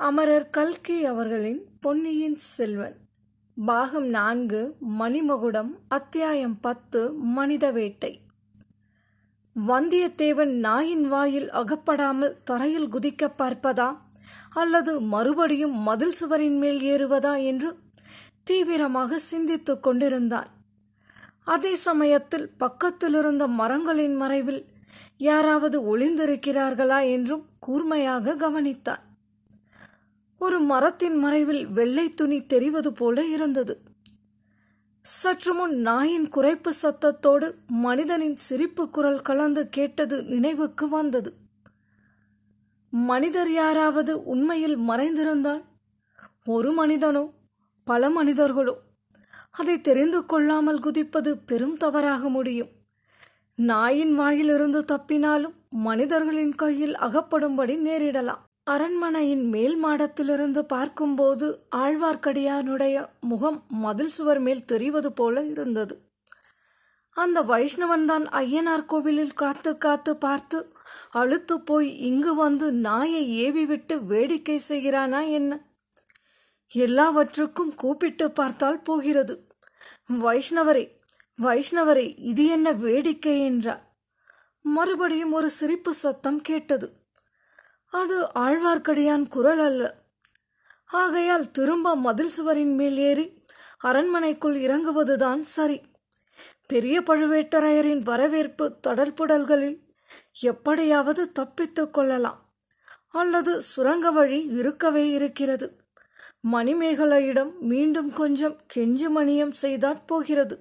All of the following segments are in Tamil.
அமரர் கல்கி அவர்களின் பொன்னியின் செல்வன். பாகம் நான்கு மணிமகுடம் அத்தியாயம் பத்து மனித வேட்டை வந்தியத்தேவன் நாயின் வாயில் அகப்படாமல் தரையில் குதிக்க பார்ப்பதா? அல்லது மறுபடியும் மதில் சுவரின் மேல் ஏறுவதா என்று தீவிரமாக சிந்தித்துக் கொண்டிருந்தான். அதே சமயத்தில் பக்கத்திலிருந்த மரங்களின் மறைவில் யாராவது ஒளிந்திருக்கிறார்களா என்றும் கூர்மையாக கவனித்தான். ஒரு மரத்தின் மறைவில் வெள்ளை துணி தெரிவது போல இருந்தது. சற்று முன் நாயின் குறைப்பு சத்தத்தோடு மனிதனின் சிரிப்பு குரல் கலந்து கேட்டது நினைவுக்கு வந்தது. மனிதர் யாராவது உண்மையில் மறைந்திருந்தால்? ஒரு மனிதனோ? பல மனிதர்களோ? அதை தெரிந்து கொள்ளாமல் குதிப்பது பெரும் தவறாக முடியும். நாயின் வாயிலிருந்து தப்பினாலும் மனிதர்களின் கையில் அகப்படும்படி நேரிடலாம். அரண்மனையின் மேல் மாடத்திலிருந்து பார்க்கும்போது ஆழ்வார்க்கடியானுடைய முகம் மதில் சுவர் மேல் தெரிவது போல இருந்தது. அந்த வைஷ்ணவன் தான் ஐயனார் கோவிலில் காத்து காத்து பார்த்து அழுத்து போய் இங்கு வந்து நாயை ஏவி விட்டு வேடிக்கை செய்கிறானா என்ன? எல்லாவற்றுக்கும் கூப்பிட்டு பார்த்தால் போகிறது. வைஷ்ணவரே வைஷ்ணவரே இது என்ன வேடிக்கை என்றார். மறுபடியும் ஒரு சிரிப்பு சத்தம் கேட்டது. அது ஆழ்வார்க்கடியான் குரல் அல்ல. ஆகையால் திரும்ப மதில் சுவரின் மேல் ஏறி அரண்மனைக்குள் இறங்குவதுதான் சரி. பெரிய பழுவேட்டரையரின் வரவேற்பு தொடர்புடல்களில் எப்படியாவது தப்பித்துக் கொள்ளலாம். அல்லது சுரங்க வழி இருக்கவே இருக்கிறது. மணிமேகலையிடம் மீண்டும் கொஞ்சம் கெஞ்சு மணியம் செய்தாற் போகிறது.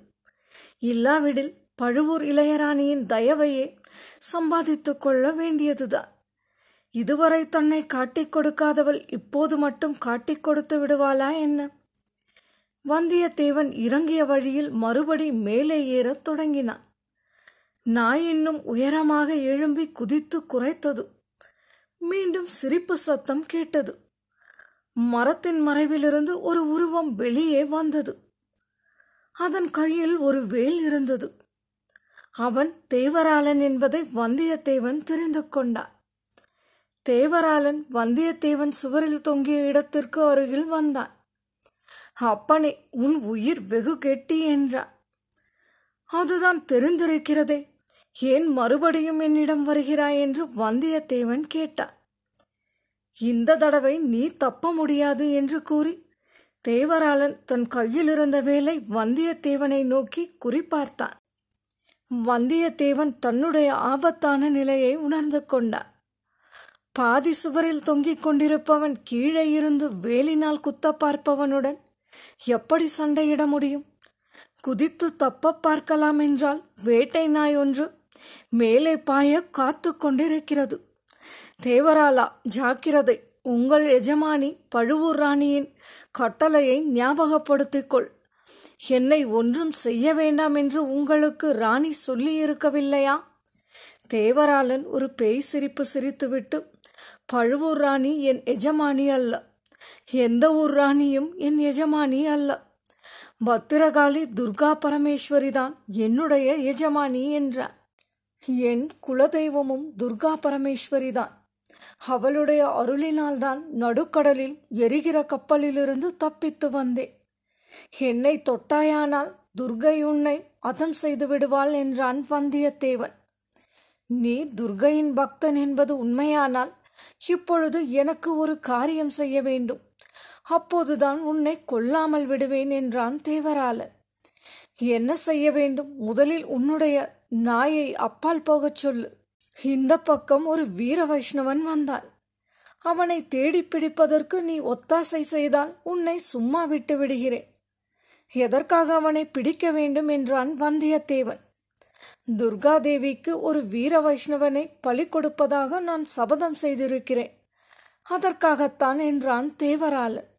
இல்லாவிடில் பழுவூர் இளையராணியின் தயவையே சம்பாதித்துக் கொள்ள வேண்டியதுதான். இதுவரை தன்னை காட்டிக் கொடுக்காதவள் இப்போது மட்டும் காட்டிக் கொடுத்து விடுவாளா என்ன? வந்தியத்தேவன் இறங்கிய வழியில் மறுபடி மேலே ஏறத் தொடங்கினான். நாய் இன்னும் உயரமாக எழும்பி குதித்து குறைத்தது மீண்டும் சிரிப்பு சத்தம் கேட்டது. மரத்தின் மறைவிலிருந்து ஒரு உருவம் வெளியே வந்தது. அதன் கையில் ஒரு வேல் இருந்தது. அவன் தேவராளன் என்பதை வந்தியத்தேவன் தெரிந்து கொண்டான். தேவராளன் வந்தியத்தேவன் சுவரில் தொங்கிய இடத்திற்கு அருகில் வந்தான். அப்பனே உன் உயிர் வெகு கெட்டி என்றார் அதுதான் தெரிந்திருக்கிறதே ஏன் மறுபடியும் என்னிடம் வருகிறாய்? என்று வந்தியத்தேவன் கேட்டார் இந்த தடவை நீ தப்ப முடியாது என்று கூறி தேவராளன் தன் கையில் இருந்த வேலை வந்தியத்தேவனை நோக்கி குறிப்பார்த்தான். வந்தியத்தேவன் தன்னுடைய ஆபத்தான நிலையை உணர்ந்து கொண்டார் பாதி சுவரில் தொங்கிக் கொண்டிருப்பவன் கீழே இருந்து வேலினால் குத்த பார்ப்பவனுடன் எப்படி சண்டையிட முடியும்? குதித்து தப்ப பார்க்கலாம் என்றால் வேட்டை நாய் ஒன்று மேலே பாய காத்து கொண்டிருக்கிறது. தேவராலா ஜாக்கிரதை உங்கள் எஜமானி பழுவூர் ராணியின் கட்டளையை ஞாபகப்படுத்திக் கொள். என்னை ஒன்றும் செய்ய வேண்டாம் என்று உங்களுக்கு ராணி சொல்லியிருக்கவில்லையா? தேவராளன் ஒரு பேய் சிரிப்பு சிரித்துவிட்டு பழுவூர் ராணி என் எஜமானி அல்ல. எந்த ஊர் ராணியும் என் எஜமானி அல்ல. பத்திரகாளி துர்கா பரமேஸ்வரி தான் என்னுடைய எஜமானி என்றான். என் குலதெய்வமும் துர்கா பரமேஸ்வரி தான் அவளுடைய அருளினால்தான் நடுக்கடலில் எரிகிற கப்பலிலிருந்து தப்பித்து வந்தேன். என்னை தொட்டாயானால் துர்கை உன்னை அதம் செய்து விடுவாள் என்றான் வந்தியத்தேவன். நீ துர்கையின் பக்தன் என்பது உண்மையானால் இப்பொழுது எனக்கு ஒரு காரியம் செய்ய வேண்டும். அப்போதுதான் உன்னை கொல்லாமல் விடுவேன் என்றான் தேவராளன் என்ன செய்ய வேண்டும்? முதலில் உன்னுடைய நாயை அப்பால் போகச் சொல்லு. இந்த பக்கம் ஒரு வீர வைஷ்ணவன் வந்தான் அவனை தேடி பிடிப்பதற்கு நீ ஒத்தாசை செய்தால் உன்னை சும்மா விட்டு விடுகிறேன். எதற்காக அவனை பிடிக்க வேண்டும் என்றான் வந்தியத்தேவன். துர்காதேவிக்கு ஒரு வீர வைஷ்ணவனை பலி கொடுப்பதாக நான் சபதம் செய்திருக்கிறேன். அதற்காகத்தான் என்றான் தேவராளன்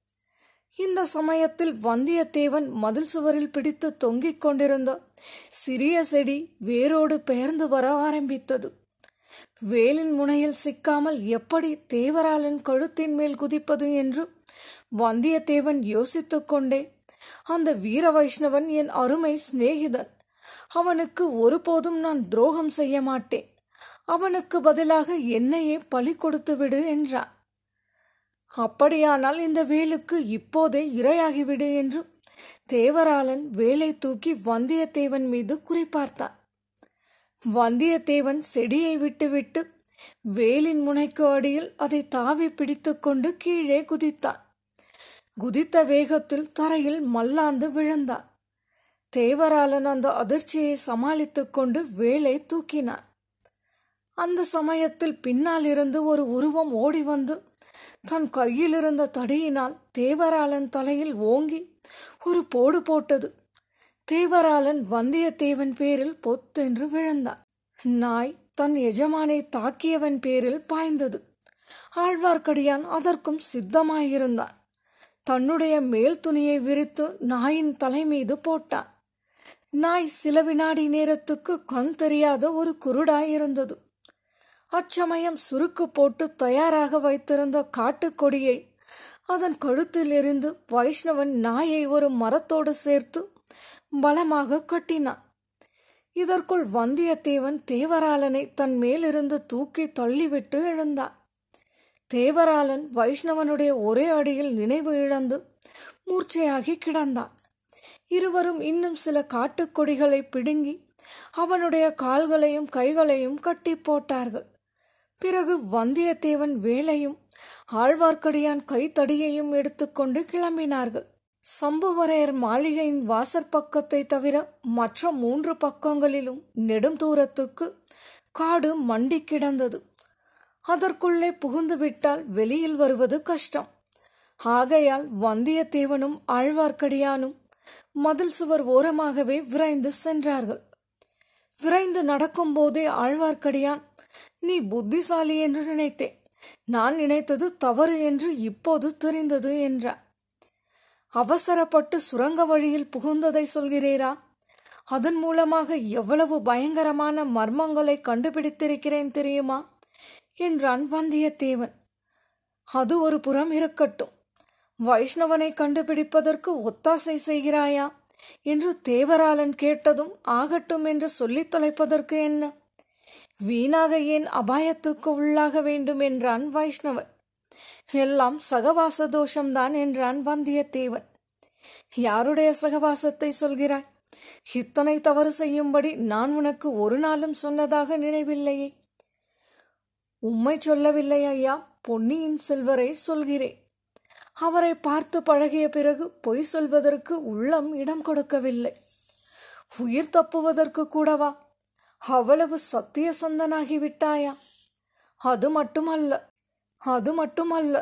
இந்த சமயத்தில் வந்தியத்தேவன் மதில் சுவரில் பிடித்து தொங்கிக் கொண்டிருந்த சிறிய செடி வேரோடு பெயர்ந்து வர ஆரம்பித்தது. வேலின் முனையில் சிக்காமல் எப்படி தேவராளன் கழுத்தின் மேல் குதிப்பது என்று வந்தியத்தேவன் யோசித்துக் கொண்டே அந்த வீர வைஷ்ணவன் என் அருமை சிநேகிதன் அவனுக்கு ஒருபோதும் நான் துரோகம் செய்ய மாட்டேன். அவனுக்கு பதிலாக என்னையே பலி கொடுத்து விடு என்றான். அப்படியானால் இந்த வேலுக்கு இப்போதே இரையாகிவிடு என்று தேவராளன் வேலை தூக்கி வந்தியத்தேவன் மீது குறிப்பார்த்தான் வந்தியத்தேவன் செடியை விட்டுவிட்டு வேலின் முனைக்கு அடியில் அதை தாவி பிடித்துக்கொண்டு கீழே குதித்தான். குதித்த வேகத்தில் தரையில் மல்லாந்து விழுந்தான். தேவராளன் அந்த அதிர்ச்சியை சமாளித்துக் கொண்டு வேலை தூக்கினான். அந்த சமயத்தில் பின்னால் இருந்து ஒரு உருவம் ஓடி வந்து தன் கையில் இருந்த தடியினால் தேவராளன் தலையில் ஓங்கி ஒரு போடு போட்டது. தேவராளன் வந்தியத்தேவன் பேரில் பொத்தென்று விழுந்தான். நாய் தன் எஜமானை தாக்கியவன் பேரில் பாய்ந்தது. ஆழ்வார்க்கடியான் அதற்கும் சித்தமாயிருந்தான். தன்னுடைய மேல் துணியை விரித்து நாயின் தலை மீது போட்டான். நாய் சில வினாடி நேரத்துக்கு கண் தெரியாத ஒரு குருடாயிருந்தது. அச்சமயம் சுருக்கு போட்டு தயாராக வைத்திருந்த காட்டுக்கொடியை அதன் கழுத்தில் இருந்து வைஷ்ணவன் நாயை ஒரு மரத்தோடு சேர்த்து பலமாக கட்டினான். இதற்குள் வந்தியத்தேவன் தேவராளனை தன் மேலிருந்து தூக்கி தள்ளிவிட்டு எழுந்தான். தேவராளன் வைஷ்ணவனுடைய ஒரே அடியில் நினைவு இழந்து மூர்ச்சையாகி கிடந்தான். இருவரும் இன்னும் சில காட்டுக்கொடிகளை பிடுங்கி அவனுடைய கால்களையும் கைகளையும் கட்டி போட்டார்கள். பிறகு வந்தியத்தேவன் வேலையும் ஆழ்வார்க்கடியான் கைத்தடியையும் எடுத்துக்கொண்டு கிளம்பினார்கள். சம்புவரையர் மாளிகையின் வாசற்பக்கத்தை தவிர மற்ற மூன்று பக்கங்களிலும் நெடும் தூரத்துக்கு காடு மண்டி கிடந்தது. அதற்குள்ளே புகுந்துவிட்டால் வெளியில் வருவது கஷ்டம். ஆகையால் வந்தியத்தேவனும் ஆழ்வார்க்கடியானும் மதில் சுவர் ஓரமாகவே விரைந்து சென்றார்கள். விரைந்து நடக்கும்போதே ஆழ்வார்க்கடியான் நீ புத்திசாலி என்று நினைத்தேன். நான் நினைத்தது தவறு என்று இப்போது தெரிந்தது என்றார் அவசரப்பட்டு சுரங்க வழியில் புகுந்ததை சொல்கிறீரா? அதன் மூலமாக எவ்வளவு பயங்கரமான மர்மங்களை கண்டுபிடித்திருக்கிறேன் தெரியுமா? என்றான் வந்தியத்தேவன். அது ஒரு புறம் இருக்கட்டும். வைஷ்ணவனை கண்டுபிடிப்பதற்கு ஒத்தாசை செய்கிறாயா? என்று தேவராளன் கேட்டதும் ஆகட்டும் என்று சொல்லித் தொலைப்பதற்கு என்ன? வீணாக ஏன் அபாயத்துக்கு உள்ளாக வேண்டும் என்றான் வைஷ்ணவன். எல்லாம் சகவாச தோஷம்தான் என்றான் வந்தியத்தேவன். யாருடைய சகவாசத்தை சொல்கிறாய்? இத்தனை தவறு செய்யும்படி நான் உனக்கு ஒரு நாளும் சொன்னதாக நினைவில்லையே. உம்மை சொல்லவில்லை ஐயா பொன்னியின் செல்வரை சொல்கிறேன். அவரை பார்த்து பழகிய பிறகு பொய் சொல்வதற்கு உள்ளம் இடம் கொடுக்கவில்லை. உயிர் தப்புவதற்கு கூடவா? அவ்வளவு சத்திய சந்தனாகி விட்டாயா? அது மட்டுமல்ல அது மட்டுமல்ல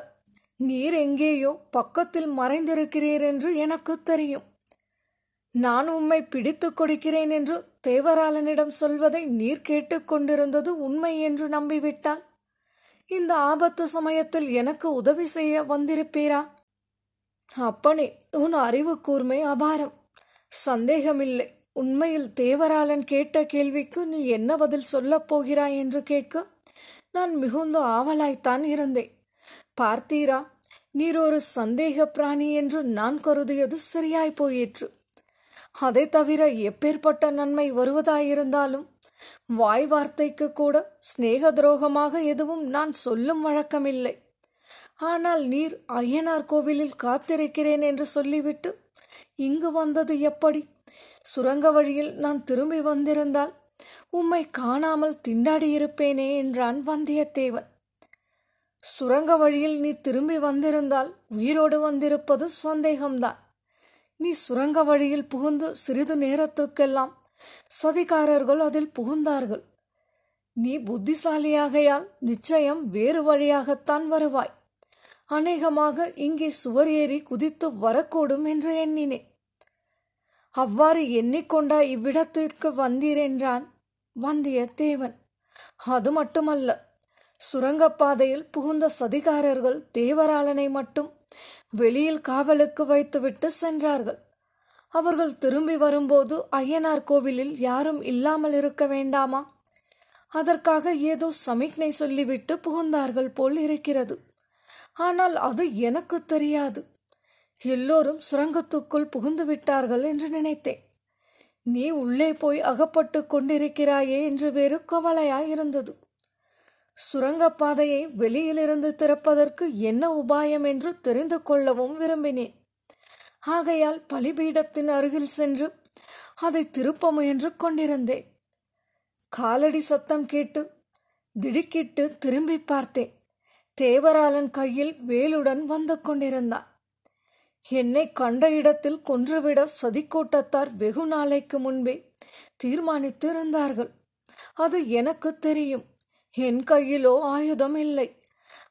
நீர் எங்கேயோ பக்கத்தில் மறைந்திருக்கிறீர் என்று எனக்கு தெரியும். நான் உம்மை பிடித்துக் கொடுக்கிறேன் என்று தேவராளனிடம் சொல்வதை நீர் கேட்டுக்கொண்டிருந்தது உண்மை என்று நம்பிவிட்டால் இந்த ஆபத்து சமயத்தில் எனக்கு உதவி செய்ய வந்திருப்பீரா? அப்பனே உன் அறிவு கூர்மை அபாரம். சந்தேகமில்லை. உண்மையில் தேவராளன் கேட்ட கேள்விக்கு நீ என்ன பதில் சொல்லப் போகிறாய் என்று கேட்க நான் மிகுந்த ஆவலாய்த்தான் இருந்தேன். பார்த்தீரா நீர் ஒரு சந்தேக பிராணி என்று நான் கருதியது சரியாய் போயிற்று. அதை தவிர எப்பேற்பட்ட நன்மை வருவதாயிருந்தாலும் வாய் வார்த்தைக்கு கூட சிநேக துரோகமாக எதுவும் நான் சொல்லும் வழக்கமில்லை. ஆனால் நீர் ஐயனார் கோவிலில் காத்திருக்கிறேன் என்று சொல்லிவிட்டு இங்கு வந்தது எப்படி? சுரங்க வழியில் நான் திரும்பி வந்திருந்தால் உம்மை காணாமல் திண்டாடியிருப்பேனே என்றான் வந்தியத்தேவன். சுரங்க வழியில் நீ திரும்பி வந்திருந்தால் உயிரோடு வந்திருப்பது சந்தேகம்தான். நீ சுரங்க வழியில் புகுந்து சிறிது நேரத்துக்கெல்லாம் சதிகாரர்கள் அதில் புகுந்தார்கள். நீ புத்திசாலியாகையால் நிச்சயம் வேறு வழியாகத்தான் வருவாய். அநேகமாக இங்கே சுவர் ஏறி குதித்து வரக்கூடும் என்று எண்ணினேன். அவ்வாறு எண்ணிக்கொண்டா இவ்விடத்திற்கு வந்தீர் என்றான் வந்தியத்தேவன் அது மட்டுமல்ல சுரங்கப்பாதையில் புகுந்த சதிகாரர்கள் தேவராளனை மட்டும் வெளியில் காவலுக்கு வைத்துவிட்டு சென்றார்கள். அவர்கள் திரும்பி வரும்போது அய்யனார் கோவிலில் யாரும் இல்லாமல் இருக்க வேண்டாமா? அதற்காக ஏதோ சமிக்ஞை சொல்லிவிட்டு புகுந்தார்கள் போல் இருக்கிறது. ஆனால் அது எனக்கு தெரியாது. எல்லோரும் சுரங்கத்துக்குள் புகுந்து விட்டார்கள் என்று நினைத்தேன். நீ உள்ளே போய் அகப்பட்டு கொண்டிருக்கிறாயே என்று வேறு கவலையாயிருந்தது சுரங்கப்பாதையை வெளியிலிருந்து திறப்பதற்கு என்ன உபாயம் என்று தெரிந்து கொள்ளவும் விரும்பினேன். ஆகையால் பலிபீடத்தின் அருகில் சென்று அதை திருப்ப முயன்று கொண்டிருந்தேன். காலடி சத்தம் கேட்டு திடுக்கிட்டு திரும்பி பார்த்தேன். தேவராளன் கையில் வேலுடன் வந்து கொண்டிருந்தான். என்னை கண்ட இடத்தில் கொன்றுவிட சதிக்கூட்டத்தார் வெகு நாளைக்கு முன்பே தீர்மானித்து இருந்தார்கள் அது எனக்கு தெரியும். என் கையிலோ ஆயுதம் இல்லை.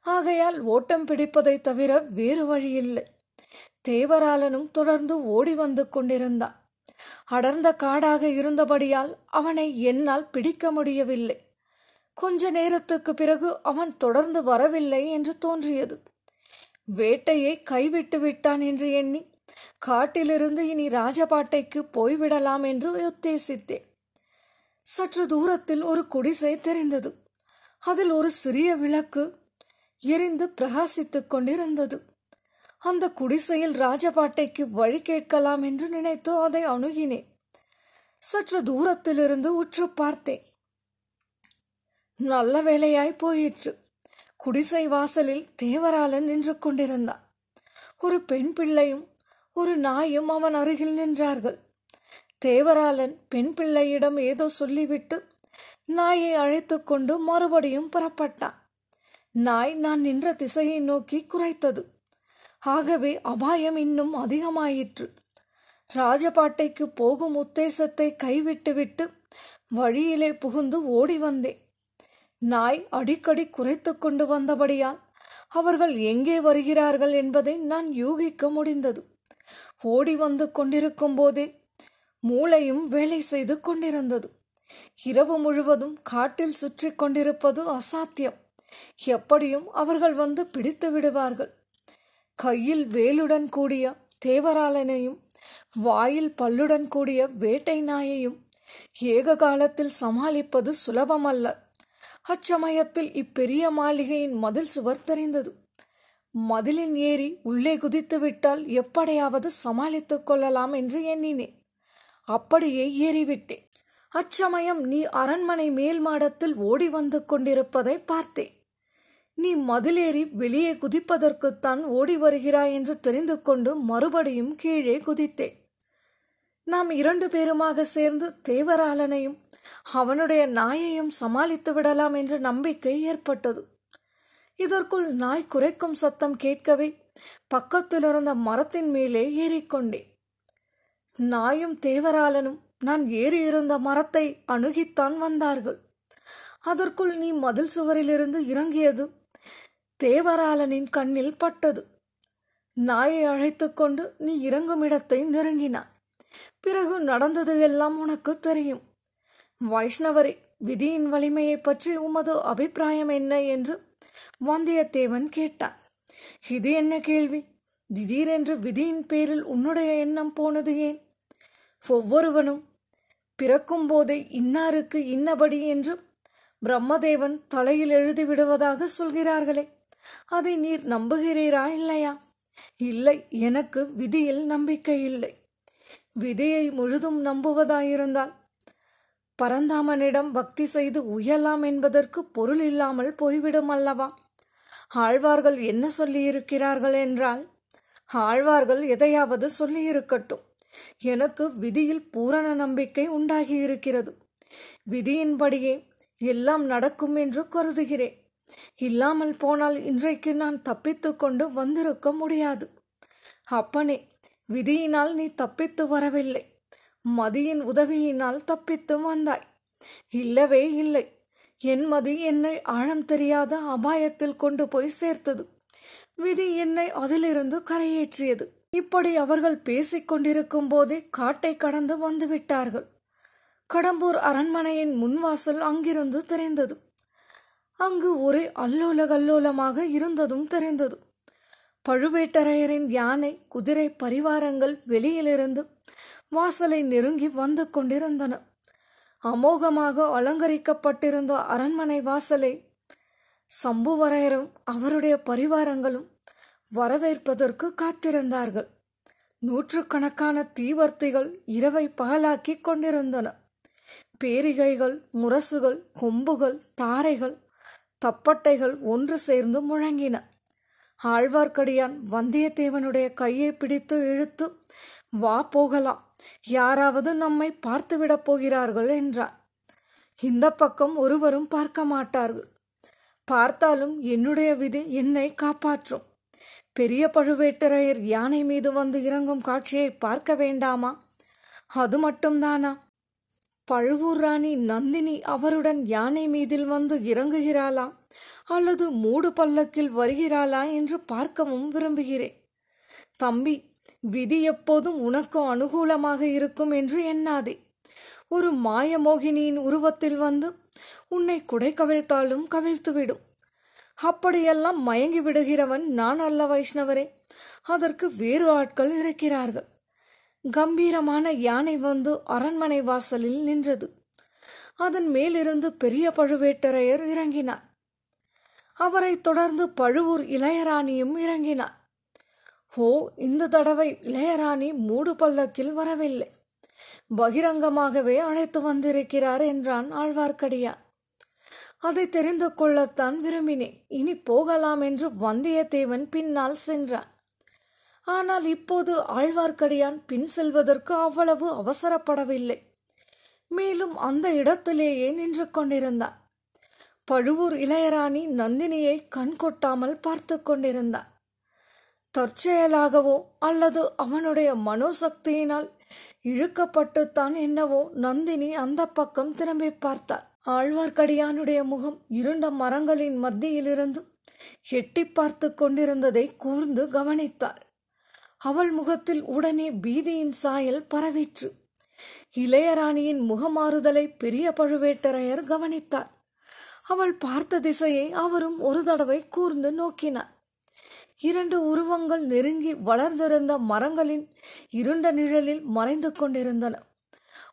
ஆகையால் ஓட்டம் பிடிப்பதை தவிர வேறு வழியில்லை. தேவராளனும் தொடர்ந்து ஓடி வந்து கொண்டிருந்தான் அடர்ந்த காடாக இருந்தபடியால் அவனை என்னால் பிடிக்க முடியவில்லை. கொஞ்ச நேரத்துக்கு பிறகு அவன் தொடர்ந்து வரவில்லை என்று தோன்றியது. வேட்டையை கைவிட்டு விட்டான் என்று எண்ணி காட்டிலிருந்து இனி ராஜபாட்டைக்கு போய்விடலாம் என்று உத்தேசித்தேன். சற்று தூரத்தில் ஒரு குடிசை தெரிந்தது. அதில் ஒரு சிறிய விளக்கு எரிந்து பிரகாசித்துக் கொண்டிருந்தது. அந்த குடிசையில் ராஜபாட்டைக்கு வழி கேட்கலாம் என்று நினைத்து அதை அணுகினேன். சற்று தூரத்திலிருந்து உற்று பார்த்தேன். நல்ல வேலையாய் போயிற்று. குடிசை வாசலில் தேவராளன் நின்று கொண்டிருந்தான். ஒரு பெண் பிள்ளையும் ஒரு நாயும் அவன் அருகில் நின்றார்கள். தேவராளன் பெண் பிள்ளையிடம் ஏதோ சொல்லிவிட்டு நாயை அழைத்து கொண்டு மறுபடியும் புறப்பட்டான். நாய் நான் நின்ற திசையை நோக்கி குறைத்தது ஆகவே அபாயம் இன்னும் அதிகமாயிற்று. ராஜபாட்டைக்கு போகும் உத்தேசத்தை கைவிட்டுவிட்டு வழியிலே புகுந்து ஓடி வந்தேன். நாய் அடிக்கடி குறைத்து கொண்டு வந்தபடியால் அவர்கள் எங்கே வருகிறார்கள் என்பதை நான் யூகிக்க முடிந்தது. ஓடி வந்து கொண்டிருக்கும் போதே மூளையும் வேலை செய்து கொண்டிருந்தது. இரவு முழுவதும் காட்டில் சுற்றி கொண்டிருப்பது அசாத்தியம். எப்படியும் அவர்கள் வந்து பிடித்து விடுவார்கள். கையில் வேலுடன் கூடிய தேவராளனையும் வாயில் பல்லுடன் கூடிய வேட்டை நாயையும் ஏக காலத்தில் சமாளிப்பது சுலபமல்ல. அச்சமயத்தில் இப்பெரிய மாளிகையின் மதில் சுவர் தெரிந்தது. மதிலின் ஏறி உள்ளே குதித்து விட்டால் எப்படியாவது சமாளித்துக் கொள்ளலாம் என்று எண்ணினேன். அப்படியே ஏறிவிட்டேன். அச்சமயம் நீ அரண்மனை மேல் மாடத்தில் ஓடி வந்து கொண்டிருப்பதை பார்த்தேன். நீ மதிலேறி வெளியே குதிப்பதற்குத்தான் ஓடி வருகிறாய் என்று தெரிந்து கொண்டு மறுபடியும் கீழே குதித்தேன் நாம் இரண்டு பேருமாக சேர்ந்து தேவராளனையும் அவனுடைய நாயையும் சமாளித்து விடலாம் என்ற நம்பிக்கை ஏற்பட்டது. இதற்குள் நாய் குறைக்கும் சத்தம் கேட்கவே பக்கத்தில் இருந்த மரத்தின் மேலே ஏறிக்கொண்டேன் நாயும் தேவராளனும் நான் ஏறி இருந்த மரத்தை அணுகித்தான் வந்தார்கள். அதற்குள் நீ மதில் சுவரிலிருந்து இறங்கியது தேவராளனின் கண்ணில் பட்டது. நாயை அழைத்துக்கொண்டு நீ இறங்கும் இடத்தை பிறகு நடந்தது எல்லாம் உனக்கு தெரியும். வைஷ்ணவரே விதியின் வலிமையை பற்றி உமது அபிப்பிராயம் என்ன என்று வந்தியத்தேவன் கேட்டான். இது என்ன கேள்வி? திடீரென்று விதியின் பேரில் உன்னுடைய எண்ணம் போனது ஏன்? ஒவ்வொருவனும் பிறக்கும் போதே இன்னாருக்கு இன்னபடி என்று பிரம்மதேவன் தலையில் எழுதி விடுவதாக சொல்கிறார்களே. அதை நீர் நம்புகிறீரா இல்லையா? இல்லை எனக்கு விதியில் நம்பிக்கை இல்லை. விதியை முழுதும் நம்புவதாயிருந்தால் பரந்தாமனிடம் பக்தி செய்து உயலாம் என்பதற்கு பொருள் இல்லாமல் போய்விடும் அல்லவா? ஆழ்வார்கள் என்ன சொல்லியிருக்கிறார்கள் என்றால் ஆழ்வார்கள் எதையாவது சொல்லியிருக்கட்டும். எனக்கு விதியில் பூரண நம்பிக்கை உண்டாகியிருக்கிறது. விதியின்படியே எல்லாம் நடக்கும் என்று கருதுகிறேன். இல்லாமல் போனால் இன்றைக்கு நான் தப்பித்து கொண்டு வந்திருக்க முடியாது. அப்பனே விதியினால் நீ தப்பித்து வரவில்லை. மதியின் உதவியினால் தப்பித்து வந்தாய். இல்லவே இல்லை. என் மதி என்னை ஆழம் தெரியாத அபாயத்தில் கொண்டு போய் சேர்த்தது. விதி என்னை அதிலிருந்து கரையேற்றியது. இப்படி அவர்கள் பேசிக் கொண்டிருக்கும் போதே காட்டை கடந்து வந்துவிட்டார்கள் கடம்பூர் அரண்மனையின் முன்வாசல் அங்கிருந்து தெரிந்தது. அங்கு ஒரே அல்லோல கல்லோலமாக இருந்ததும் தெரிந்தது. பழுவேட்டரையரின் யானை குதிரை பரிவாரங்கள் வெளியிலிருந்து வாசலை நெருங்கி வந்து கொண்டிருந்தன. அமோகமாக அலங்கரிக்கப்பட்டிருந்த அரண்மனை வாசலை சம்புவரையரும் அவருடைய பரிவாரங்களும் வரவேற்பதற்கு காத்திருந்தார்கள். நூற்றுக்கணக்கான தீவர்த்திகள் இரவை பகலாக்கிக் கொண்டிருந்தன. பேரிகைகள் முரசுகள் கொம்புகள் தாரைகள் தப்பட்டைகள் ஒன்று சேர்ந்து முழங்கின. ஆழ்வார்க்கடியான் வந்தியத்தேவனுடைய கையை பிடித்து இழுத்து வா போகலாம். யாராவது நம்மை பார்த்துவிடப் போகிறார்கள் என்றார் இந்த பக்கம் ஒருவரும் பார்க்க மாட்டார்கள். பார்த்தாலும் என்னுடைய விதி என்னை காப்பாற்றும். பெரிய பழுவேட்டரையர் யானை மீது வந்து இறங்கும் காட்சியை பார்க்க வேண்டாமா? அது மட்டும்தானா? பழுவூர் ராணி நந்தினி அவருடன் யானை மீதில் வந்து இறங்குகிறாளா? அல்லது மூடு பல்லக்கில் வருகிறாளா என்று பார்க்கவும் விரும்புகிறேன். தம்பி விதி எப்போதும் உனக்கு அனுகூலமாக இருக்கும் என்று எண்ணாதே. ஒரு மாயமோகினியின் உருவத்தில் வந்து உன்னை குடை கவிழ்த்தாலும் கவிழ்த்துவிடும். அப்படியெல்லாம் மயங்கி விடுகிறவன் நான் அல்ல வைஷ்ணவரே. அதற்கு வேறு ஆட்கள் இருக்கிறார்கள். கம்பீரமான யானை வந்து அரண்மனை வாசலில் நின்றது. அதன் மேலிருந்து பெரிய பழுவேட்டரையர் இறங்கினார். அவரைத் தொடர்ந்து பழுவூர் இளையராணியும் இறங்கினார். ஓ இந்த தடவை இளையராணி மூடு பல்லக்கில் வரவில்லை. பகிரங்கமாகவே அழைத்து வந்திருக்கிறார் என்றான் ஆழ்வார்க்கடியார் அதை தெரிந்து கொள்ளத்தான் விரும்பினேன். இனி போகலாம் என்று வந்தியத்தேவன் பின்னால் சென்றான். ஆனால் இப்போது ஆழ்வார்க்கடியான் பின் செல்வதற்கு அவ்வளவு அவசரப்படவில்லை. மேலும் அந்த இடத்திலேயே நின்று கொண்டிருந்தார் பழுவூர் இளையராணி நந்தினியை கண் கொட்டாமல் பார்த்து கொண்டிருந்தார் தற்செயலாகவோ அல்லது அவனுடைய மனோசக்தியினால் இழுக்கப்பட்டுத்தான் என்னவோ நந்தினி அந்த பக்கம் திரும்பி பார்த்தார் ஆழ்வார்க்கடியானுடைய முகம் இருண்ட மரங்களின் மத்தியிலிருந்து எட்டி பார்த்து கொண்டிருந்ததை கூர்ந்து கவனித்தார் அவள் முகத்தில் உடனே பீதியின் சாயல் பரவிற்று. இளையராணியின் முகமாறுதலை பெரிய பழுவேட்டரையர் கவனித்தார். அவள் பார்த்த திசையை அவரும் ஒரு தடவை கூர்ந்து நோக்கினார். இரண்டு உருவங்கள் நெருங்கி வளர்ந்திருந்த மரங்களின் இருண்ட நிழலில் மறைந்து கொண்டிருந்தன.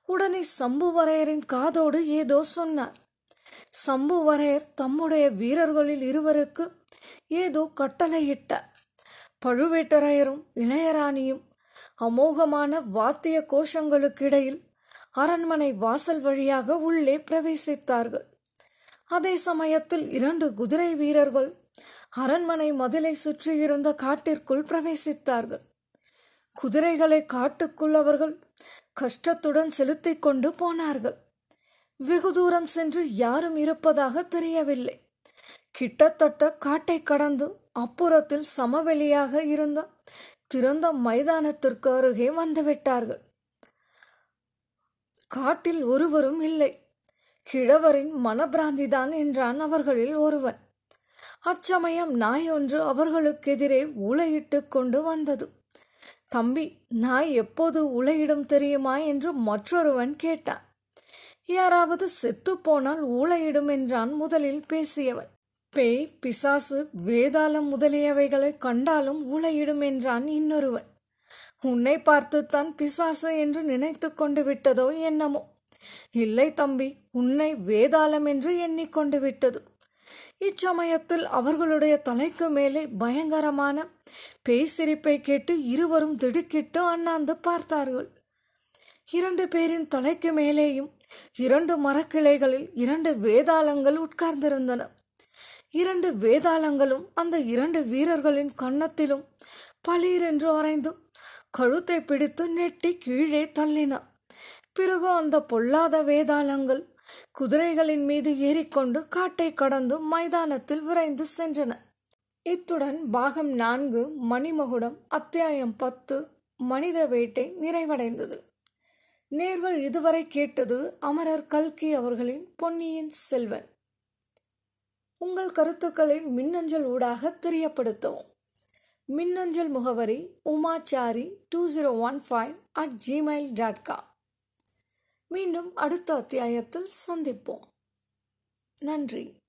உடனே சம்புவரையரின் காதோடு ஏதோ சொன்னார். சம்புவரையர் தம்முடைய வீரர்களில் இருவருக்கு ஏதோ கட்டளையிட்டார். பழுவேட்டரையரும் இளையராணியும் அமோகமான வாத்திய கோஷங்களுக்கிடையில் அரண்மனை வாசல் வழியாக உள்ளே பிரவேசித்தார்கள். அதே சமயத்தில் இரண்டு குதிரை வீரர்கள் அரண்மனை மதிலை சுற்றியிருந்த காட்டிற்குள் பிரவேசித்தார்கள். குதிரைகளை காட்டுக்குள் அவர்கள் கஷ்டத்துடன் செலுத்திக் கொண்டு போனார்கள். வெகு தூரம் சென்று யாரும் இருப்பதாக தெரியவில்லை. கிட்டத்தட்ட காட்டை கடந்து அப்புறத்தில் சமவெளியாக இருந்த திறந்த மைதானத்திற்கு அருகே வந்துவிட்டார்கள். காட்டில் ஒருவரும் இல்லை. கிழவரின் மனப்பிராந்திதான் என்றான் அவர்களில் ஒருவன். அச்சமயம் நாய் ஒன்று அவர்களுக்கெதிரே உலையிட்டு கொண்டு வந்தது. தம்பி நாய் எப்போது உலையிடும் தெரியுமா? என்று மற்றொருவன் கேட்டான். யாராவது செத்து போனால் ஊளையிடும் என்றான் முதலில் பேசியவன். பேய் பிசாசு வேதாளம் முதலியவைகளை கண்டாலும் ஊழையிடும் என்றான் இன்னொருவன். உன்னை பார்த்துத்தான் பிசாசு என்று நினைத்து கொண்டு விட்டதோ என்னமோ. இல்லை தம்பி உன்னை வேதாளம் என்று எண்ணிக்கொண்டு விட்டது. இச்சமயத்தில் அவர்களுடைய தலைக்கு மேலே பயங்கரமான பேய் சிரிப்பை கேட்டு இருவரும் திடுக்கிட்டு அண்ணாந்து பார்த்தார்கள். இரண்டு பேரின் தலைக்கு மேலேயும் இரண்டு மரக்கிளைகளில் இரண்டு வேதாளங்கள் உட்கார்ந்திருந்தன. இரண்டு வேதாளங்களும் அந்த இரண்டு வீரர்களின் கன்னத்திலும் பளீரென்று அரைந்து கழுத்தை பிடித்து நெட்டி கீழே தள்ளின. பிறகு அந்த பொல்லாத வேதாளங்கள் குதிரைகளின் மீது ஏறிக்கொண்டு காட்டை கடந்து மைதானத்தில் விரைந்து சென்றன. இத்துடன் பாகம் நான்கு மணிமகுடம் அத்தியாயம் பத்து மனித வேட்டை நிறைவடைந்தது. நேர்கள் இதுவரை கேட்டது அமரர் கல்கி அவர்களின் பொன்னியின் செல்வன். உங்கள் கருத்துக்களை மின்னஞ்சல் ஊடாக தெரியப்படுத்தவும். மின்னஞ்சல் முகவரி Umachari two zero one five at Gmail dot com மீண்டும் அடுத்த அத்தியாயத்தில் சந்திப்போம். நன்றி.